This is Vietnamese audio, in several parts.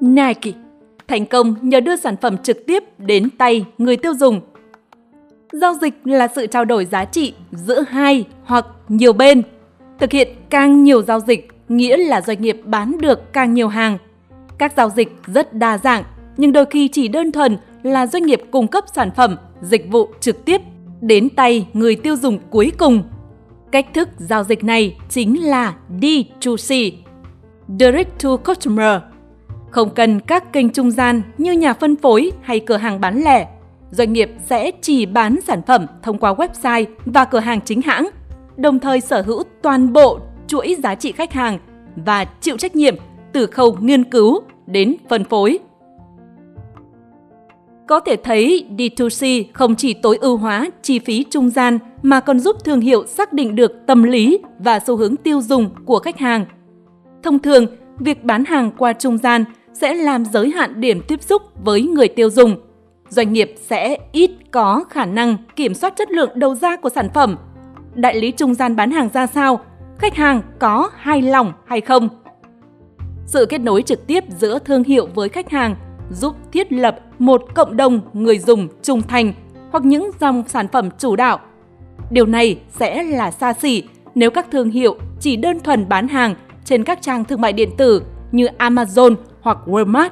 Nike thành công nhờ đưa sản phẩm trực tiếp đến tay người tiêu dùng. Giao dịch là sự trao đổi giá trị giữa hai hoặc nhiều bên. Thực hiện càng nhiều giao dịch nghĩa là doanh nghiệp bán được càng nhiều hàng. Các giao dịch rất đa dạng, nhưng đôi khi chỉ đơn thuần là doanh nghiệp cung cấp sản phẩm, dịch vụ trực tiếp đến tay người tiêu dùng cuối cùng. Cách thức giao dịch này chính là D2C, Direct to Customer. Không cần các kênh trung gian như nhà phân phối hay cửa hàng bán lẻ. Doanh nghiệp sẽ chỉ bán sản phẩm thông qua website và cửa hàng chính hãng, đồng thời sở hữu toàn bộ chuỗi giá trị khách hàng và chịu trách nhiệm từ khâu nghiên cứu đến phân phối. Có thể thấy D2C không chỉ tối ưu hóa chi phí trung gian mà còn giúp thương hiệu xác định được tâm lý và xu hướng tiêu dùng của khách hàng. Thông thường, việc bán hàng qua trung gian sẽ làm giới hạn điểm tiếp xúc với người tiêu dùng. Doanh nghiệp sẽ ít có khả năng kiểm soát chất lượng đầu ra của sản phẩm. Đại lý trung gian bán hàng ra sao? Khách hàng có hài lòng hay không? Sự kết nối trực tiếp giữa thương hiệu với khách hàng giúp thiết lập một cộng đồng người dùng trung thành hoặc những dòng sản phẩm chủ đạo. Điều này sẽ là xa xỉ nếu các thương hiệu chỉ đơn thuần bán hàng trên các trang thương mại điện tử như Amazon hoặc Walmart.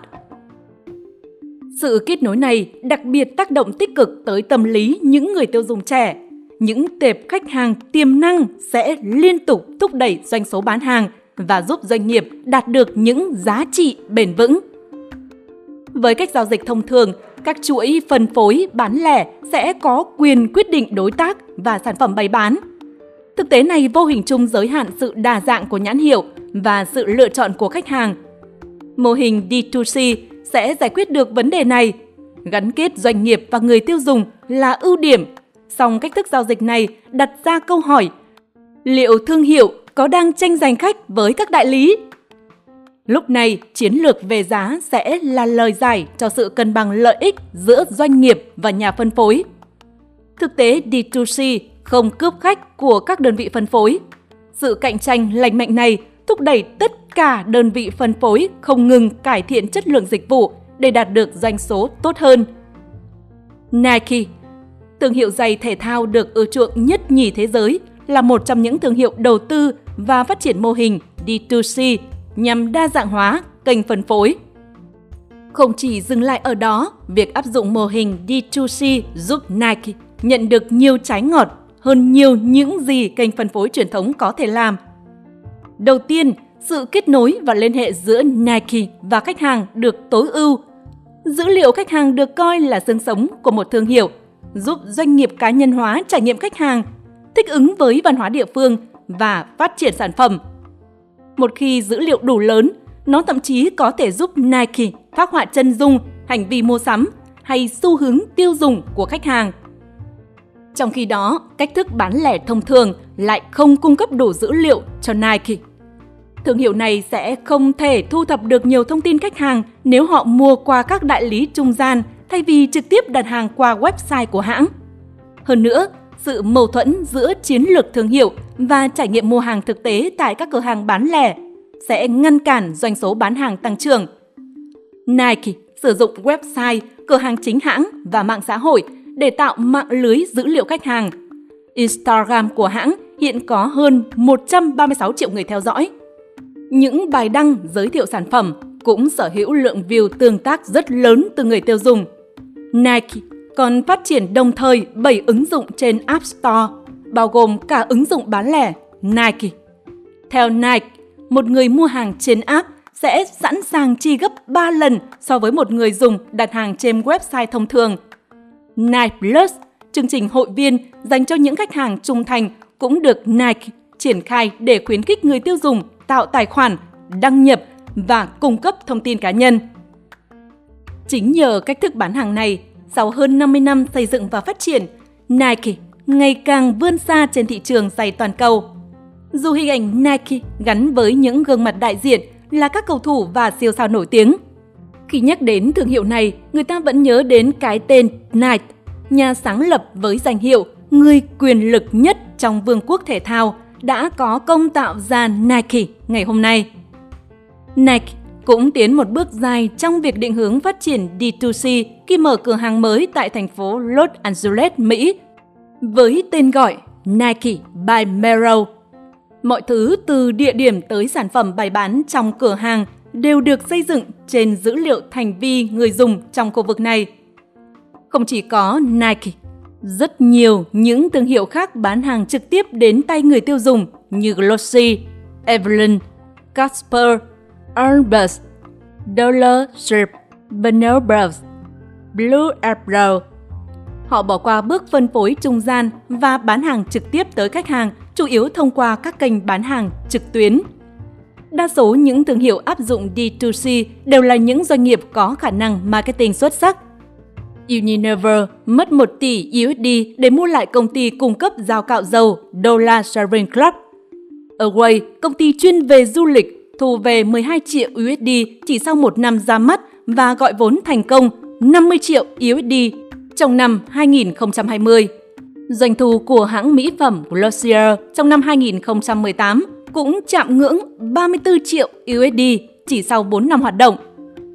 Sự kết nối này đặc biệt tác động tích cực tới tâm lý những người tiêu dùng trẻ. Những tệp khách hàng tiềm năng sẽ liên tục thúc đẩy doanh số bán hàng và giúp doanh nghiệp đạt được những giá trị bền vững. Với cách giao dịch thông thường, các chuỗi phân phối bán lẻ sẽ có quyền quyết định đối tác và sản phẩm bày bán. Thực tế này vô hình chung giới hạn sự đa dạng của nhãn hiệu và sự lựa chọn của khách hàng. Mô hình D2C sẽ giải quyết được vấn đề này. Gắn kết doanh nghiệp và người tiêu dùng là ưu điểm, song cách thức giao dịch này đặt ra câu hỏi liệu thương hiệu có đang tranh giành khách với các đại lý Lúc này, chiến lược về giá sẽ là lời giải cho sự cân bằng lợi ích giữa doanh nghiệp và nhà phân phối. Thực tế D2C không cướp khách của các đơn vị phân phối. Sự cạnh tranh lành mạnh này thúc đẩy tất cả đơn vị phân phối không ngừng cải thiện chất lượng dịch vụ để đạt được doanh số tốt hơn. Nike, thương hiệu giày thể thao được ưa chuộng nhất nhì thế giới, là một trong những thương hiệu đầu tư và phát triển mô hình D2C nhằm đa dạng hóa kênh phân phối. Không chỉ dừng lại ở đó, việc áp dụng mô hình D2C giúp Nike nhận được nhiều trái ngọt hơn nhiều những gì kênh phân phối truyền thống có thể làm. Đầu tiên, sự kết nối và liên hệ giữa Nike và khách hàng được tối ưu. Dữ liệu khách hàng được coi là xương sống của một thương hiệu, giúp doanh nghiệp cá nhân hóa trải nghiệm khách hàng, thích ứng với văn hóa địa phương và phát triển sản phẩm một khi dữ liệu đủ lớn, nó thậm chí có thể giúp Nike phát họa chân dung, hành vi mua sắm hay xu hướng tiêu dùng của khách hàng. Trong khi đó, cách thức bán lẻ thông thường lại không cung cấp đủ dữ liệu cho Nike. Thương hiệu này sẽ không thể thu thập được nhiều thông tin khách hàng nếu họ mua qua các đại lý trung gian thay vì trực tiếp đặt hàng qua website của hãng. Hơn nữa, sự mâu thuẫn giữa chiến lược thương hiệu và trải nghiệm mua hàng thực tế tại các cửa hàng bán lẻ sẽ ngăn cản doanh số bán hàng tăng trưởng. Nike sử dụng website, cửa hàng chính hãng và mạng xã hội để tạo mạng lưới dữ liệu khách hàng. Instagram của hãng hiện có hơn 136 triệu người theo dõi. Những bài đăng giới thiệu sản phẩm cũng sở hữu lượng view tương tác rất lớn từ người tiêu dùng. Nike còn phát triển đồng thời 7 ứng dụng trên App Store, bao gồm cả ứng dụng bán lẻ Nike. Theo Nike, một người mua hàng trên app sẽ sẵn sàng chi gấp 3 lần so với một người dùng đặt hàng trên website thông thường. Nike Plus, chương trình hội viên dành cho những khách hàng trung thành cũng được Nike triển khai để khuyến khích người tiêu dùng tạo tài khoản, đăng nhập và cung cấp thông tin cá nhân. Chính nhờ cách thức bán hàng này sau hơn 50 năm xây dựng và phát triển, Nike ngày càng vươn xa trên thị trường giày toàn cầu. Dù hình ảnh Nike gắn với những gương mặt đại diện là các cầu thủ và siêu sao nổi tiếng. Khi nhắc đến thương hiệu này, người ta vẫn nhớ đến cái tên Nike, nhà sáng lập với danh hiệu người quyền lực nhất trong vương quốc thể thao đã có công tạo ra Nike ngày hôm nay. Nike cũng tiến một bước dài trong việc định hướng phát triển D2C khi mở cửa hàng mới tại thành phố Los Angeles, Mỹ, với tên gọi Nike by Merrell. Mọi thứ từ địa điểm tới sản phẩm bày bán trong cửa hàng đều được xây dựng trên dữ liệu thành vi người dùng trong khu vực này. Không chỉ có Nike, rất nhiều những thương hiệu khác bán hàng trực tiếp đến tay người tiêu dùng như Glossy, Evelyn, Casper, Airbus, Dollar Ship, Bonobos, Blue Apron. Họ bỏ qua bước phân phối trung gian và bán hàng trực tiếp tới khách hàng, chủ yếu thông qua các kênh bán hàng trực tuyến. Đa số những thương hiệu áp dụng D2C đều là những doanh nghiệp có khả năng marketing xuất sắc. Unilever mất 1 tỷ USD để mua lại công ty cung cấp dao cạo dầu Dollar Sharing Club. Away, công ty chuyên về du lịch thu về 12 triệu USD chỉ sau một năm ra mắt và gọi vốn thành công 50 triệu USD trong năm 2020. Doanh thu của hãng mỹ phẩm Glossier trong năm 2018 cũng chạm ngưỡng 34 triệu USD chỉ sau 4 năm hoạt động.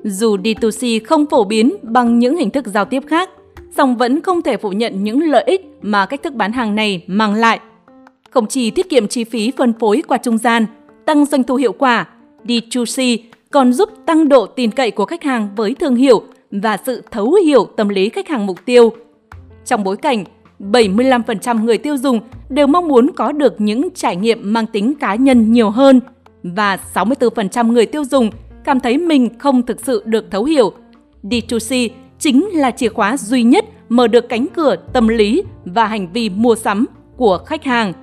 Dù D2C không phổ biến bằng những hình thức giao tiếp khác, song vẫn không thể phủ nhận những lợi ích mà cách thức bán hàng này mang lại. Không chỉ tiết kiệm chi phí phân phối qua trung gian, tăng doanh thu hiệu quả, D2C còn giúp tăng độ tin cậy của khách hàng với thương hiệu và sự thấu hiểu tâm lý khách hàng mục tiêu. Trong bối cảnh 75% người tiêu dùng đều mong muốn có được những trải nghiệm mang tính cá nhân nhiều hơn và 64% người tiêu dùng cảm thấy mình không thực sự được thấu hiểu. D2C chính là chìa khóa duy nhất mở được cánh cửa tâm lý và hành vi mua sắm của khách hàng.